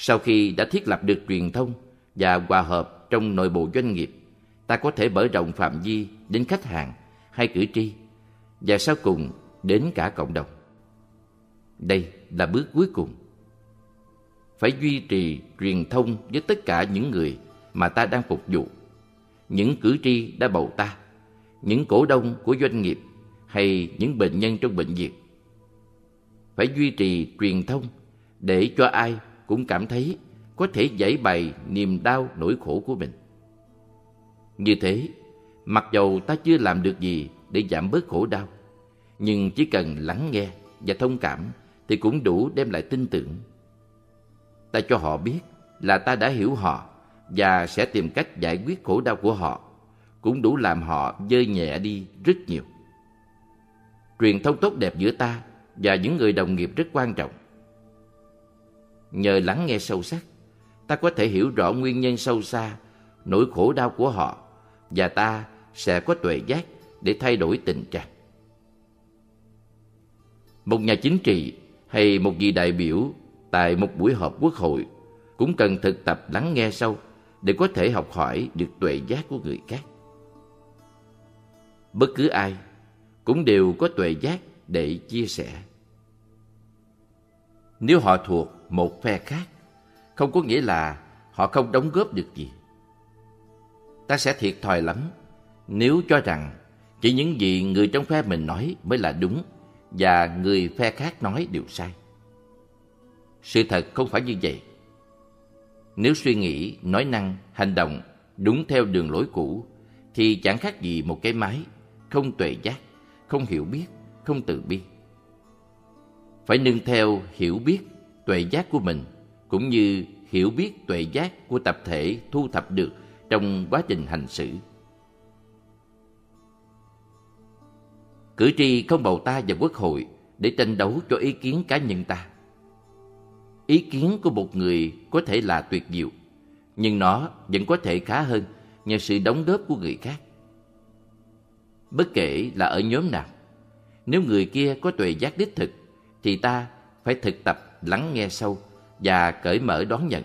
Sau khi đã thiết lập được truyền thông và hòa hợp trong nội bộ doanh nghiệp, ta có thể mở rộng phạm vi đến khách hàng hay cử tri và sau cùng đến cả cộng đồng. Đây là bước cuối cùng. Phải duy trì truyền thông với tất cả những người mà ta đang phục vụ, những cử tri đã bầu ta, những cổ đông của doanh nghiệp hay những bệnh nhân trong bệnh viện. Phải duy trì truyền thông để cho ai cũng cảm thấy có thể giải bày niềm đau nỗi khổ của mình. Như thế, mặc dầu ta chưa làm được gì để giảm bớt khổ đau, nhưng chỉ cần lắng nghe và thông cảm thì cũng đủ đem lại tin tưởng. Ta cho họ biết là ta đã hiểu họ và sẽ tìm cách giải quyết khổ đau của họ, cũng đủ làm họ dơi nhẹ đi rất nhiều. Truyền thông tốt đẹp giữa ta và những người đồng nghiệp rất quan trọng. Nhờ lắng nghe sâu sắc, ta có thể hiểu rõ nguyên nhân sâu xa, nỗi khổ đau của họ và ta sẽ có tuệ giác để thay đổi tình trạng. Một nhà chính trị hay một vị đại biểu tại một buổi họp quốc hội cũng cần thực tập lắng nghe sâu để có thể học hỏi được tuệ giác của người khác. Bất cứ ai cũng đều có tuệ giác để chia sẻ. Nếu họ thuộc một phe khác, không có nghĩa là họ không đóng góp được gì. Ta sẽ thiệt thòi lắm nếu cho rằng chỉ những gì người trong phe mình nói mới là đúng và người phe khác nói đều sai. Sự thật không phải như vậy. Nếu suy nghĩ, nói năng, hành động đúng theo đường lối cũ thì chẳng khác gì một cái máy không tuệ giác, không hiểu biết, không từ bi. Phải nương theo hiểu biết, tuệ giác của mình cũng như hiểu biết tuệ giác của tập thể thu thập được trong quá trình hành xử. Cử tri không bầu ta vào quốc hội để tranh đấu cho ý kiến cá nhân ta. Ý kiến của một người có thể là tuyệt diệu, nhưng nó vẫn có thể khá hơn nhờ sự đóng góp của người khác. Bất kể là ở nhóm nào, nếu người kia có tuệ giác đích thực, thì ta phải thực tập lắng nghe sâu và cởi mở đón nhận.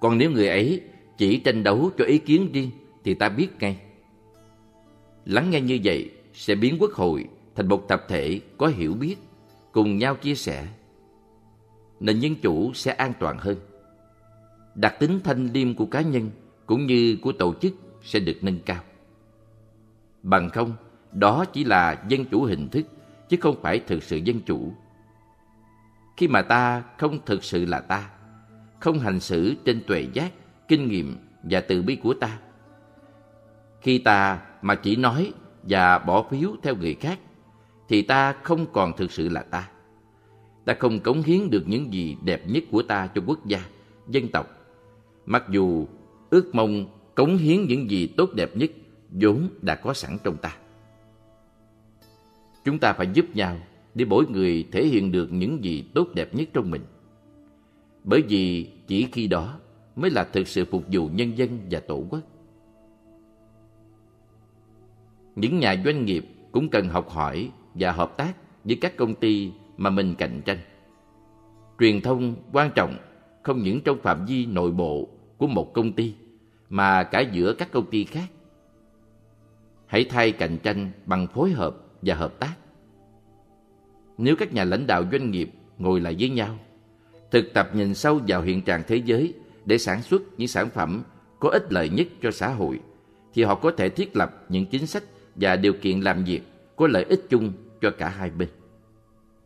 Còn nếu người ấy chỉ tranh đấu cho ý kiến riêng, thì ta biết ngay. Lắng nghe như vậy sẽ biến quốc hội thành một tập thể có hiểu biết, cùng nhau chia sẻ. Nền dân chủ sẽ an toàn hơn. Đặc tính thanh liêm của cá nhân cũng như của tổ chức sẽ được nâng cao. Bằng không, đó chỉ là dân chủ hình thức, chứ không phải thực sự dân chủ. Khi mà ta không thực sự là ta, không hành xử trên tuệ giác, kinh nghiệm và từ bi của ta. Khi ta mà chỉ nói và bỏ phiếu theo người khác, thì ta không còn thực sự là ta. Ta không cống hiến được những gì đẹp nhất của ta cho quốc gia, dân tộc. Mặc dù ước mong cống hiến những gì tốt đẹp nhất vốn đã có sẵn trong ta. Chúng ta phải giúp nhau để mỗi người thể hiện được những gì tốt đẹp nhất trong mình. Bởi vì chỉ khi đó mới là thực sự phục vụ nhân dân và tổ quốc. Những nhà doanh nghiệp cũng cần học hỏi và hợp tác với các công ty mà mình cạnh tranh. Truyền thông quan trọng không những trong phạm vi nội bộ của một công ty, mà cả giữa các công ty khác. Hãy thay cạnh tranh bằng phối hợp và hợp tác. Nếu các nhà lãnh đạo doanh nghiệp ngồi lại với nhau, thực tập nhìn sâu vào hiện trạng thế giới để sản xuất những sản phẩm có ích lợi nhất cho xã hội, thì họ có thể thiết lập những chính sách và điều kiện làm việc có lợi ích chung cho cả hai bên.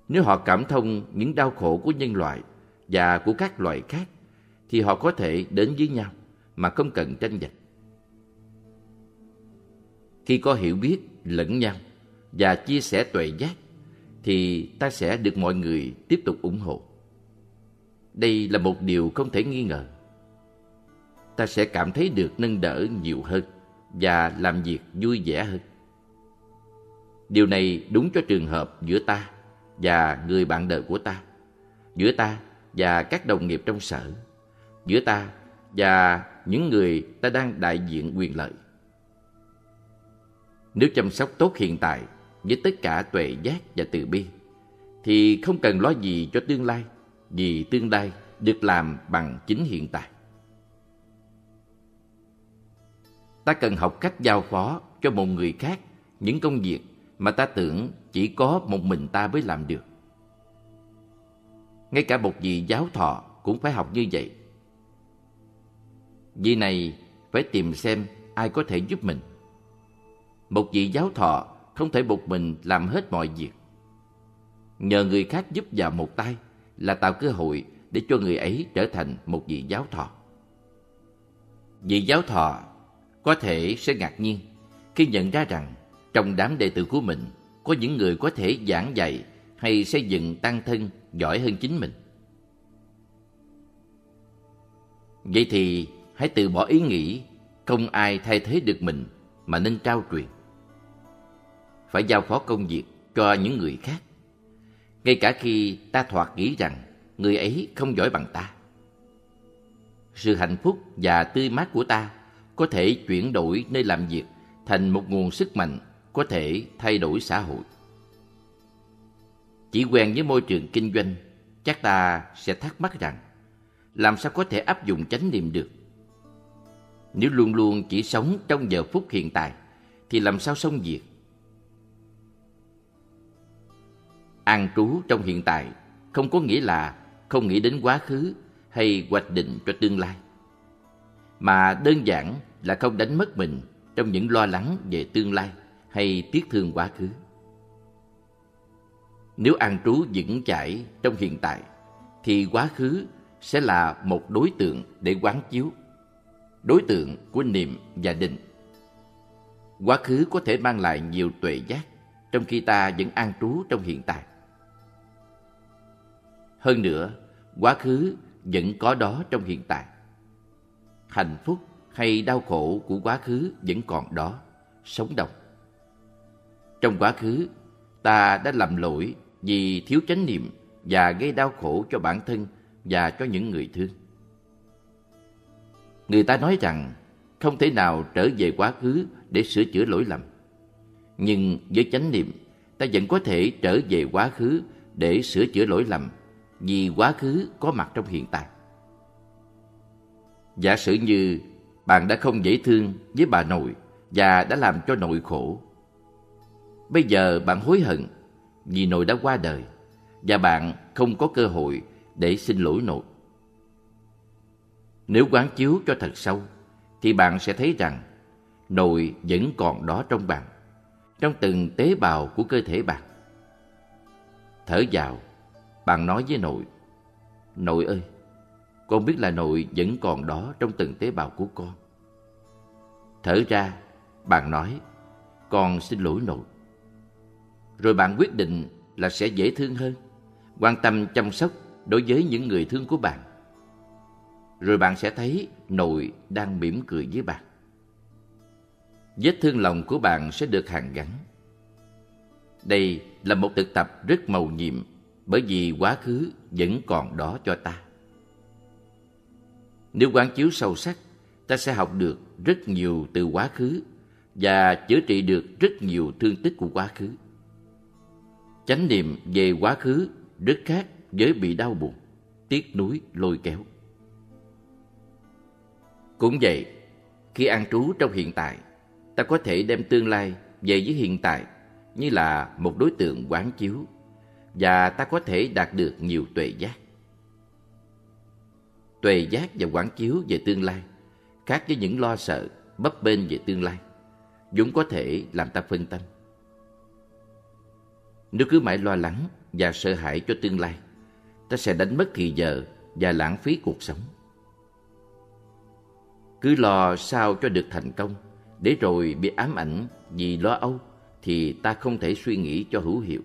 Nếu họ cảm thông những đau khổ của nhân loại và của các loài khác, thì họ có thể đến với nhau mà không cần tranh giành. Khi có hiểu biết lẫn nhau và chia sẻ tuệ giác, thì ta sẽ được mọi người tiếp tục ủng hộ. Đây là một điều không thể nghi ngờ. Ta sẽ cảm thấy được nâng đỡ nhiều hơn và làm việc vui vẻ hơn. Điều này đúng cho trường hợp giữa ta và người bạn đời của ta, giữa ta và các đồng nghiệp trong sở, giữa ta và những người ta đang đại diện quyền lợi. Nếu chăm sóc tốt hiện tại với tất cả tuệ giác và từ bi, thì không cần lo gì cho tương lai, vì tương lai được làm bằng chính hiện tại. Ta cần học cách giao phó cho một người khác những công việc mà ta tưởng chỉ có một mình ta mới làm được. Ngay cả một vị giáo thọ cũng phải học như vậy. Vì này phải tìm xem ai có thể giúp mình. Một vị giáo thọ không thể một mình làm hết mọi việc. Nhờ người khác giúp vào một tay là tạo cơ hội để cho người ấy trở thành một vị giáo thọ. Vị giáo thọ có thể sẽ ngạc nhiên khi nhận ra rằng trong đám đệ tử của mình có những người có thể giảng dạy hay xây dựng tăng thân giỏi hơn chính mình. Vậy thì hãy từ bỏ ý nghĩ không ai thay thế được mình mà nên trao truyền. Phải giao phó công việc cho những người khác. Ngay cả khi ta thoạt nghĩ rằng người ấy không giỏi bằng ta. Sự hạnh phúc và tươi mát của ta có thể chuyển đổi nơi làm việc thành một nguồn sức mạnh có thể thay đổi xã hội. Chỉ quen với môi trường kinh doanh, chắc ta sẽ thắc mắc rằng làm sao có thể áp dụng chánh niệm được? Nếu luôn luôn chỉ sống trong giờ phút hiện tại, thì làm sao xong việc? An trú trong hiện tại không có nghĩa là không nghĩ đến quá khứ hay hoạch định cho tương lai, mà đơn giản là không đánh mất mình trong những lo lắng về tương lai hay tiếc thương quá khứ. Nếu an trú vững chãi trong hiện tại, thì quá khứ sẽ là một đối tượng để quán chiếu, đối tượng của niệm và định. Quá khứ có thể mang lại nhiều tuệ giác, trong khi ta vẫn an trú trong hiện tại. Hơn nữa, quá khứ vẫn có đó trong hiện tại. Hạnh phúc hay đau khổ của quá khứ vẫn còn đó, sống động. Trong quá khứ, ta đã làm lỗi vì thiếu chánh niệm và gây đau khổ cho bản thân và cho những người thương. Người ta nói rằng không thể nào trở về quá khứ để sửa chữa lỗi lầm. Nhưng với chánh niệm, ta vẫn có thể trở về quá khứ để sửa chữa lỗi lầm vì quá khứ có mặt trong hiện tại. Giả sử như bạn đã không dễ thương với bà nội và đã làm cho nội khổ. Bây giờ bạn hối hận vì nội đã qua đời và bạn không có cơ hội để xin lỗi nội. Nếu quán chiếu cho thật sâu thì bạn sẽ thấy rằng nội vẫn còn đó trong bạn, trong từng tế bào của cơ thể bạn. Thở vào, bạn nói với nội, Nội ơi, con biết là nội vẫn còn đó trong từng tế bào của con. Thở ra, bạn nói, con xin lỗi nội. Rồi bạn quyết định là sẽ dễ thương hơn, quan tâm chăm sóc đối với những người thương của bạn. Rồi bạn sẽ thấy nội đang mỉm cười với bạn. Vết thương lòng của bạn sẽ được hàn gắn. Đây là một thực tập rất màu nhiệm bởi vì quá khứ vẫn còn đó cho ta. Nếu quán chiếu sâu sắc, ta sẽ học được rất nhiều từ quá khứ và chữa trị được rất nhiều thương tích của quá khứ. Chánh niệm về quá khứ rất khác với bị đau buồn, tiếc nuối lôi kéo. Cũng vậy, khi an trú trong hiện tại, ta có thể đem tương lai về với hiện tại như là một đối tượng quán chiếu và ta có thể đạt được nhiều tuệ giác. Tuệ giác và quán chiếu về tương lai khác với những lo sợ, bấp bênh về tương lai. Chúng có thể làm ta phân tâm. Nếu cứ mãi lo lắng và sợ hãi cho tương lai, ta sẽ đánh mất thì giờ và lãng phí cuộc sống. Cứ lo sao cho được thành công, để rồi bị ám ảnh vì lo âu, thì ta không thể suy nghĩ cho hữu hiệu.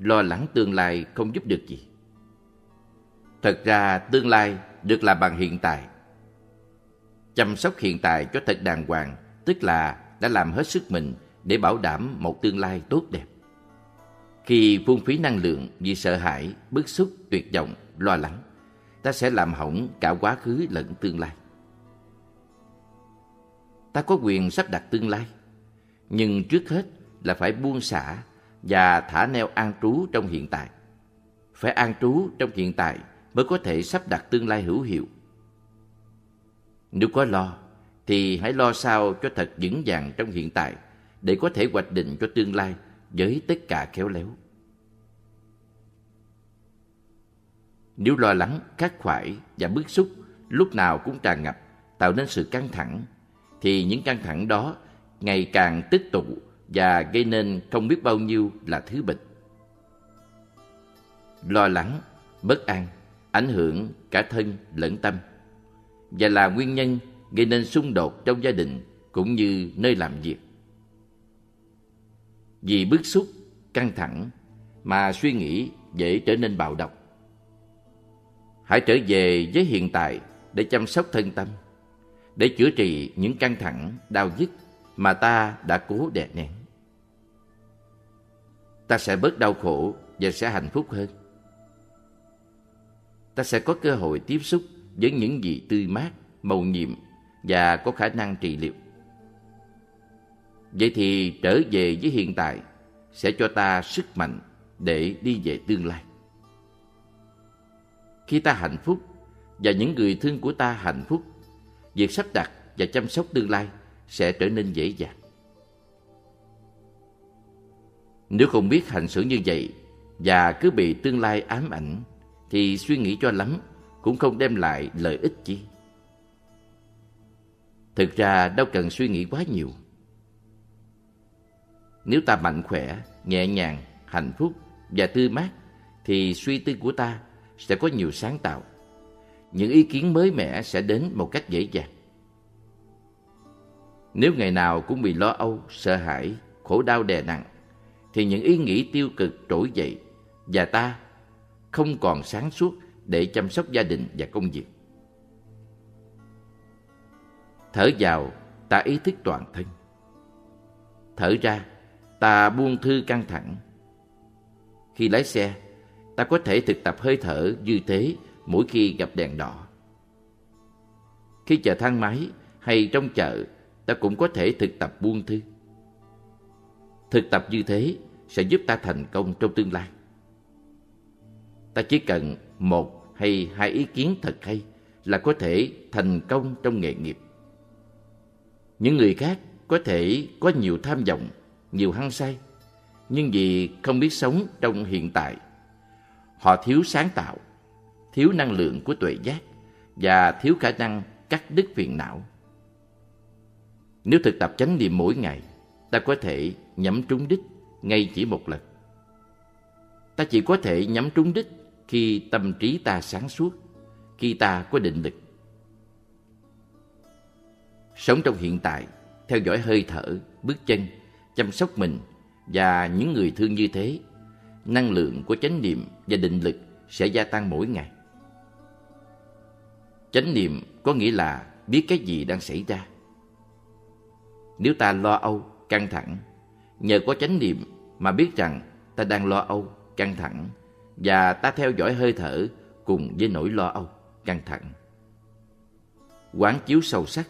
Lo lắng tương lai không giúp được gì. Thật ra tương lai được làm bằng hiện tại. Chăm sóc hiện tại cho thật đàng hoàng, tức là đã làm hết sức mình để bảo đảm một tương lai tốt đẹp. Khi phung phí năng lượng vì sợ hãi, bức xúc, tuyệt vọng, lo lắng, ta sẽ làm hỏng cả quá khứ lẫn tương lai. Ta có quyền sắp đặt tương lai, nhưng trước hết là phải buông xả và thả neo an trú trong hiện tại. Phải an trú trong hiện tại mới có thể sắp đặt tương lai hữu hiệu. Nếu có lo, thì hãy lo sao cho thật vững vàng trong hiện tại để có thể hoạch định cho tương lai với tất cả khéo léo. Nếu lo lắng, khắc khoải và bức xúc lúc nào cũng tràn ngập, tạo nên sự căng thẳng, thì những căng thẳng đó ngày càng tích tụ và gây nên không biết bao nhiêu là thứ bệnh. Lo lắng, bất an, ảnh hưởng cả thân lẫn tâm và là nguyên nhân gây nên xung đột trong gia đình cũng như nơi làm việc. Vì bức xúc, căng thẳng mà suy nghĩ dễ trở nên bạo động. Hãy trở về với hiện tại để chăm sóc thân tâm, để chữa trị những căng thẳng, đau nhức mà ta đã cố đè nén. Ta sẽ bớt đau khổ và sẽ hạnh phúc hơn. Ta sẽ có cơ hội tiếp xúc với những gì tươi mát, màu nhiệm và có khả năng trị liệu. Vậy thì trở về với hiện tại sẽ cho ta sức mạnh để đi về tương lai. Khi ta hạnh phúc và những người thương của ta hạnh phúc, việc sắp đặt và chăm sóc tương lai sẽ trở nên dễ dàng. Nếu không biết hành xử như vậy và cứ bị tương lai ám ảnh thì suy nghĩ cho lắm cũng không đem lại lợi ích chi. Thực ra đâu cần suy nghĩ quá nhiều. Nếu ta mạnh khỏe, nhẹ nhàng, hạnh phúc và tươi mát thì suy tư của ta sẽ có nhiều sáng tạo. Những ý kiến mới mẻ sẽ đến một cách dễ dàng. Nếu ngày nào cũng bị lo âu, sợ hãi, khổ đau đè nặng, thì những ý nghĩ tiêu cực trỗi dậy và ta không còn sáng suốt để chăm sóc gia đình và công việc. Thở vào, ta ý thức toàn thân. Thở ra, ta buông thư căng thẳng. Khi lái xe, ta có thể thực tập hơi thở như thế mỗi khi gặp đèn đỏ. Khi chờ thang máy hay trong chợ, ta cũng có thể thực tập buông thư. Thực tập như thế sẽ giúp ta thành công trong tương lai. Ta chỉ cần một hay hai ý kiến thật hay là có thể thành công trong nghề nghiệp. Những người khác có thể có nhiều tham vọng, nhiều hăng say, nhưng vì không biết sống trong hiện tại, họ thiếu sáng tạo, thiếu năng lượng của tuệ giác và thiếu khả năng cắt đứt phiền não. Nếu thực tập chánh niệm mỗi ngày, ta có thể nhắm trúng đích ngay chỉ một lần. Ta chỉ có thể nhắm trúng đích khi tâm trí ta sáng suốt, khi ta có định lực. Sống trong hiện tại, theo dõi hơi thở, bước chân, chăm sóc mình và những người thương như thế, năng lượng của chánh niệm và định lực sẽ gia tăng mỗi ngày. Chánh niệm có nghĩa là biết cái gì đang xảy ra. Nếu ta lo âu, căng thẳng, nhờ có chánh niệm mà biết rằng ta đang lo âu, căng thẳng và ta theo dõi hơi thở cùng với nỗi lo âu, căng thẳng. Quán chiếu sâu sắc,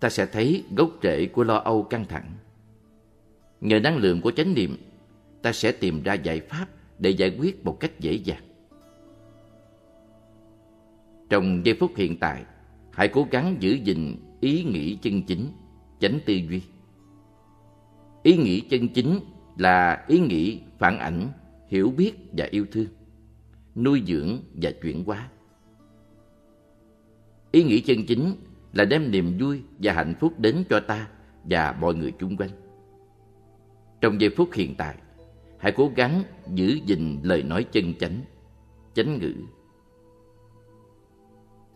ta sẽ thấy gốc rễ của lo âu căng thẳng. Nhờ năng lượng của chánh niệm, ta sẽ tìm ra giải pháp để giải quyết một cách dễ dàng. Trong giây phút hiện tại, hãy cố gắng giữ gìn ý nghĩ chân chính, chánh tư duy. Ý nghĩ chân chính là ý nghĩ phản ảnh, hiểu biết và yêu thương, nuôi dưỡng và chuyển hóa. Ý nghĩ chân chính là đem niềm vui và hạnh phúc đến cho ta và mọi người chung quanh. Trong giây phút hiện tại, hãy cố gắng giữ gìn lời nói chân chánh, chánh ngữ.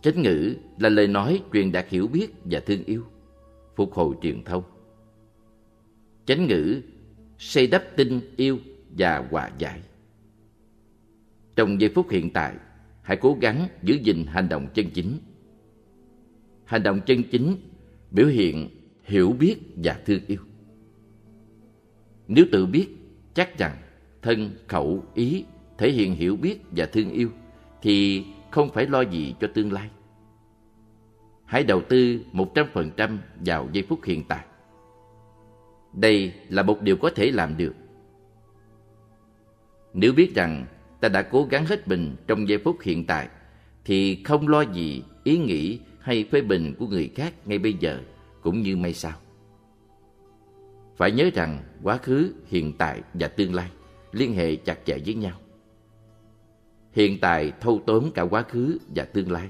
Chánh ngữ là lời nói truyền đạt hiểu biết và thương yêu, phục hồi truyền thông. Chánh ngữ xây đắp tình yêu và hòa giải. Trong giây phút hiện tại, hãy cố gắng giữ gìn hành động chân chính. Hành động chân chính biểu hiện hiểu biết và thương yêu. Nếu tự biết chắc rằng thân, khẩu, ý thể hiện hiểu biết và thương yêu thì không phải lo gì cho tương lai. Hãy đầu tư 100% vào giây phút hiện tại. Đây là một điều có thể làm được. Nếu biết rằng ta đã cố gắng hết mình trong giây phút hiện tại thì không lo gì ý nghĩ hay phê bình của người khác ngay bây giờ cũng như may sao. Phải nhớ rằng quá khứ, hiện tại và tương lai liên hệ chặt chẽ với nhau. Hiện tại thâu tóm cả quá khứ và tương lai.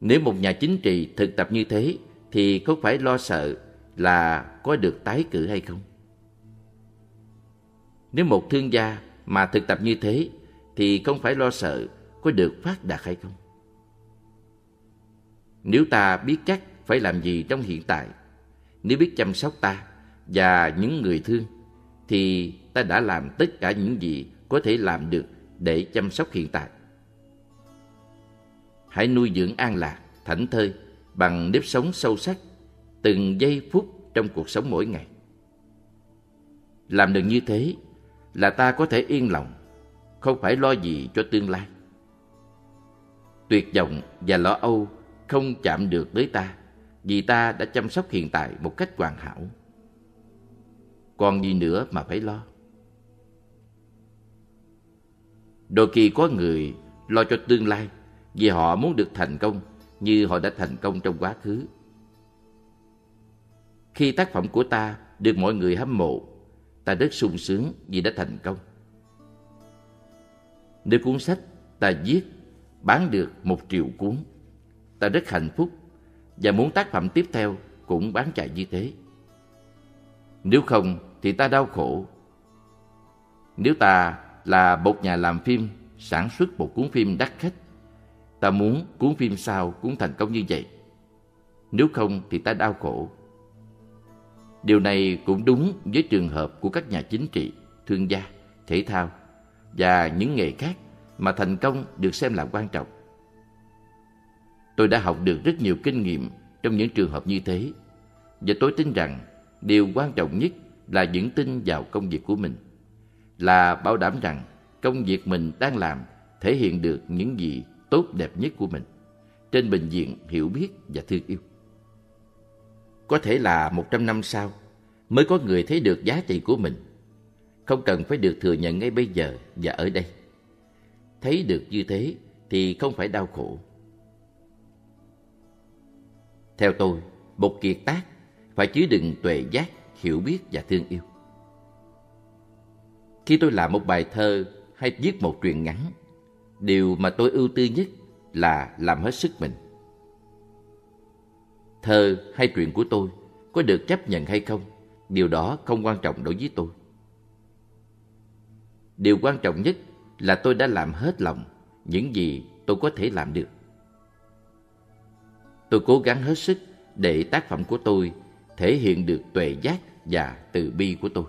Nếu một nhà chính trị thực tập như thế thì không phải lo sợ là có được tái cử hay không. Nếu một thương gia mà thực tập như thế thì không phải lo sợ có được phát đạt hay không. Nếu ta biết chắc phải làm gì trong hiện tại, nếu biết chăm sóc ta và những người thương, thì ta đã làm tất cả những gì có thể làm được để chăm sóc hiện tại. Hãy nuôi dưỡng an lạc, thảnh thơi bằng nếp sống sâu sắc từng giây phút trong cuộc sống mỗi ngày. Làm được như thế là ta có thể yên lòng, không phải lo gì cho tương lai. Tuyệt vọng và lo âu không chạm được tới ta vì ta đã chăm sóc hiện tại một cách hoàn hảo. Còn gì nữa mà phải lo? Đôi khi có người lo cho tương lai vì họ muốn được thành công như họ đã thành công trong quá khứ. Khi tác phẩm của ta được mọi người hâm mộ, ta rất sung sướng vì đã thành công. Nếu cuốn sách ta viết bán được một triệu cuốn, ta rất hạnh phúc và muốn tác phẩm tiếp theo cũng bán chạy như thế. Nếu không thì ta đau khổ. Nếu ta là một nhà làm phim sản xuất một cuốn phim đắt khách, ta muốn cuốn phim sau cũng thành công như vậy. Nếu không thì ta đau khổ. Điều này cũng đúng với trường hợp của các nhà chính trị, thương gia, thể thao và những nghề khác mà thành công được xem là quan trọng. Tôi đã học được rất nhiều kinh nghiệm trong những trường hợp như thế và tôi tin rằng điều quan trọng nhất là những tin vào công việc của mình là bảo đảm rằng công việc mình đang làm thể hiện được những gì tốt đẹp nhất của mình trên bình diện hiểu biết và thương yêu. Có thể là một trăm năm sau mới có người thấy được giá trị của mình. Không cần phải được thừa nhận ngay bây giờ và ở đây. Thấy được như thế thì không phải đau khổ. Theo tôi, một kiệt tác phải chứa đựng tuệ giác, hiểu biết và thương yêu. Khi tôi làm một bài thơ hay viết một truyện ngắn, điều mà tôi ưu tư nhất là làm hết sức mình. Thơ hay truyện của tôi có được chấp nhận hay không, điều đó không quan trọng đối với tôi. Điều quan trọng nhất là tôi đã làm hết lòng những gì tôi có thể làm được. Tôi cố gắng hết sức để tác phẩm của tôi thể hiện được tuệ giác và từ bi của tôi.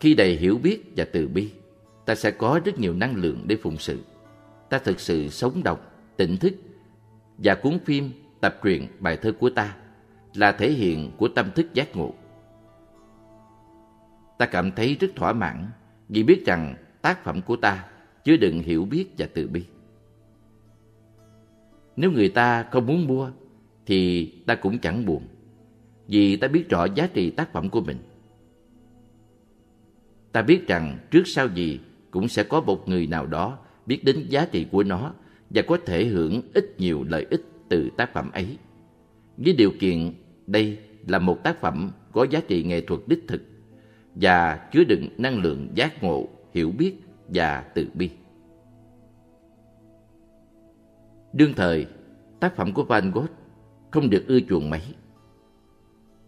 Khi đầy hiểu biết và từ bi, ta sẽ có rất nhiều năng lượng để phụng sự. Ta thực sự sống động, tỉnh thức và cuốn phim, tập truyện, bài thơ của ta là thể hiện của tâm thức giác ngộ. Ta cảm thấy rất thỏa mãn vì biết rằng tác phẩm của ta chứa đựng hiểu biết và từ bi. Nếu người ta không muốn mua thì ta cũng chẳng buồn vì ta biết rõ giá trị tác phẩm của mình. Ta biết rằng trước sau gì cũng sẽ có một người nào đó biết đến giá trị của nó và có thể hưởng ít nhiều lợi ích từ tác phẩm ấy. Với điều kiện đây là một tác phẩm có giá trị nghệ thuật đích thực và chứa đựng năng lượng giác ngộ, hiểu biết và từ bi. Đương thời, tác phẩm của Van Gogh không được ưa chuộng mấy.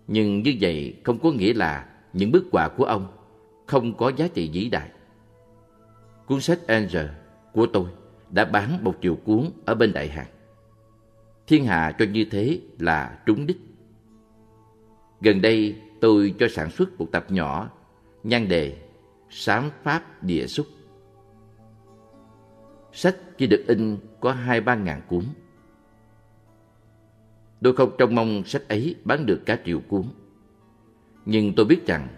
Nhưng như vậy không có nghĩa là những bức họa của ông không có giá trị vĩ đại. Cuốn sách Angel của tôi đã bán một triệu cuốn ở bên đại hàng. Thiên hạ cho như thế là trúng đích. Gần đây tôi cho sản xuất một tập nhỏ nhan đề Sám Pháp Địa Xúc. Sách chỉ được in có hai ba ngàn cuốn. Tôi không trông mong sách ấy bán được cả triệu cuốn. Nhưng tôi biết rằng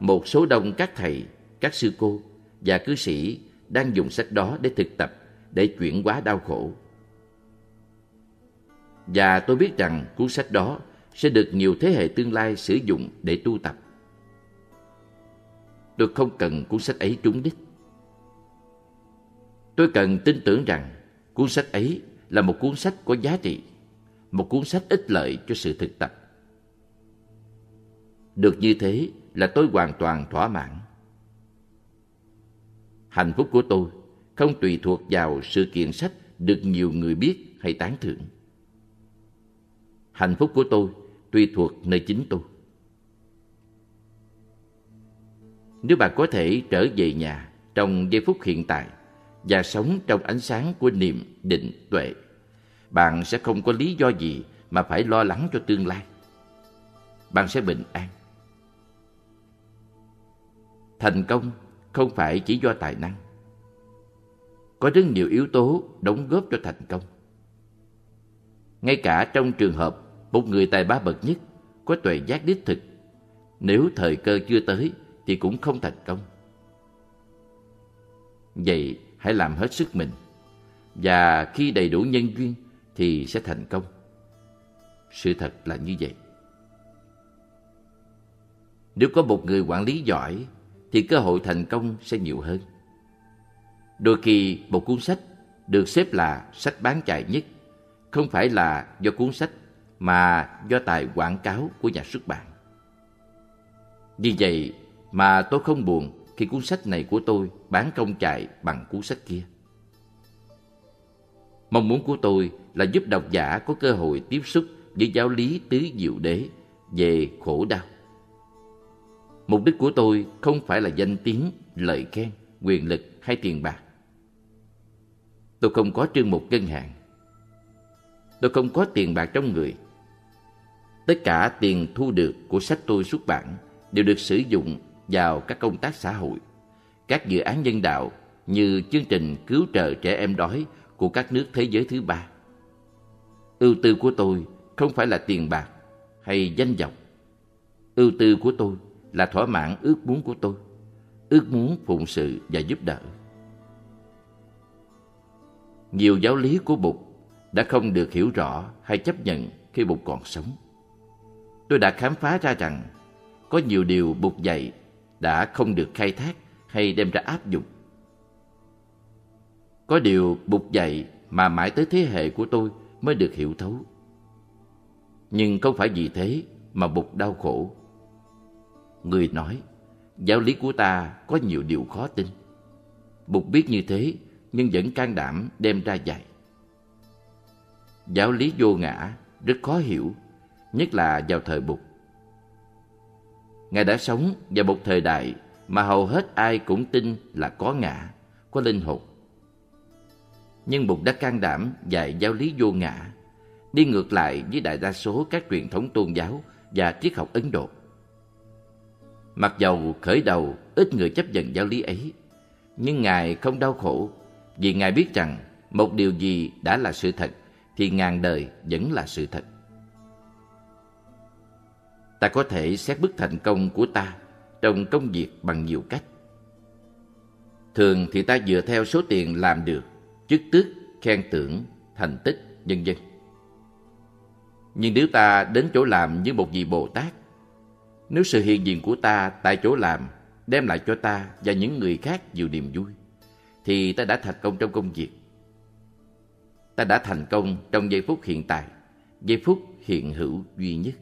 một số đông các thầy, các sư cô và cư sĩ đang dùng sách đó để thực tập, để chuyển hóa đau khổ. Và tôi biết rằng cuốn sách đó sẽ được nhiều thế hệ tương lai sử dụng để tu tập. Tôi không cần cuốn sách ấy trúng đích. Tôi cần tin tưởng rằng cuốn sách ấy là một cuốn sách có giá trị, một cuốn sách ích lợi cho sự thực tập. Được như thế là tôi hoàn toàn thỏa mãn. Hạnh phúc của tôi không tùy thuộc vào sự kiện sách được nhiều người biết hay tán thưởng. Hạnh phúc của tôi tùy thuộc nơi chính tôi. Nếu bạn có thể trở về nhà trong giây phút hiện tại và sống trong ánh sáng của niềm định tuệ, bạn sẽ không có lý do gì mà phải lo lắng cho tương lai. Bạn sẽ bình an. Thành công không phải chỉ do tài năng. Có rất nhiều yếu tố đóng góp cho thành công. Ngay cả trong trường hợp một người tài ba bậc nhất có tuệ giác đích thực, nếu thời cơ chưa tới thì cũng không thành công. Vậy hãy làm hết sức mình và khi đầy đủ nhân duyên thì sẽ thành công. Sự thật là như vậy. Nếu có một người quản lý giỏi thì cơ hội thành công sẽ nhiều hơn. Đôi khi, một cuốn sách được xếp là sách bán chạy nhất, không phải là do cuốn sách, mà do tài quảng cáo của nhà xuất bản. Vì vậy mà tôi không buồn khi cuốn sách này của tôi bán công chạy bằng cuốn sách kia. Mong muốn của tôi là giúp độc giả có cơ hội tiếp xúc với giáo lý tứ diệu đế về khổ đau. Mục đích của tôi không phải là danh tiếng, lợi khen, quyền lực hay tiền bạc. Tôi không có trương mục ngân hàng. Tôi không có tiền bạc trong người. Tất cả tiền thu được của sách tôi xuất bản đều được sử dụng vào các công tác xã hội, các dự án nhân đạo như chương trình cứu trợ trẻ em đói của các nước thế giới thứ ba. Ưu tư của tôi không phải là tiền bạc hay danh vọng. Ưu tư của tôi là thỏa mãn ước muốn của tôi, ước muốn phụng sự và giúp đỡ. Nhiều giáo lý của Bụt đã không được hiểu rõ hay chấp nhận khi Bụt còn sống. Tôi đã khám phá ra rằng có nhiều điều Bụt dạy đã không được khai thác hay đem ra áp dụng. Có điều Bụt dạy mà mãi tới thế hệ của tôi mới được hiểu thấu. Nhưng không phải vì thế mà Bụt đau khổ. Người nói, giáo lý của ta có nhiều điều khó tin. Bụt biết như thế nhưng vẫn can đảm đem ra dạy. Giáo lý vô ngã rất khó hiểu, nhất là vào thời Bụt. Ngài đã sống vào một thời đại mà hầu hết ai cũng tin là có ngã, có linh hồn. Nhưng Bụt đã can đảm dạy giáo lý vô ngã, đi ngược lại với đại đa số các truyền thống tôn giáo và triết học Ấn Độ. Mặc dầu khởi đầu ít người chấp nhận giáo lý ấy, nhưng Ngài không đau khổ vì Ngài biết rằng một điều gì đã là sự thật thì ngàn đời vẫn là sự thật. Ta có thể xét bức thành công của ta trong công việc bằng nhiều cách. Thường thì ta dựa theo số tiền làm được, chức tước, khen thưởng, thành tích, vân vân. Nhưng nếu ta đến chỗ làm như một vị Bồ Tát, nếu sự hiện diện của ta tại chỗ làm đem lại cho ta và những người khác nhiều niềm vui, thì ta đã thành công trong công việc. Ta đã thành công trong giây phút hiện tại, giây phút hiện hữu duy nhất.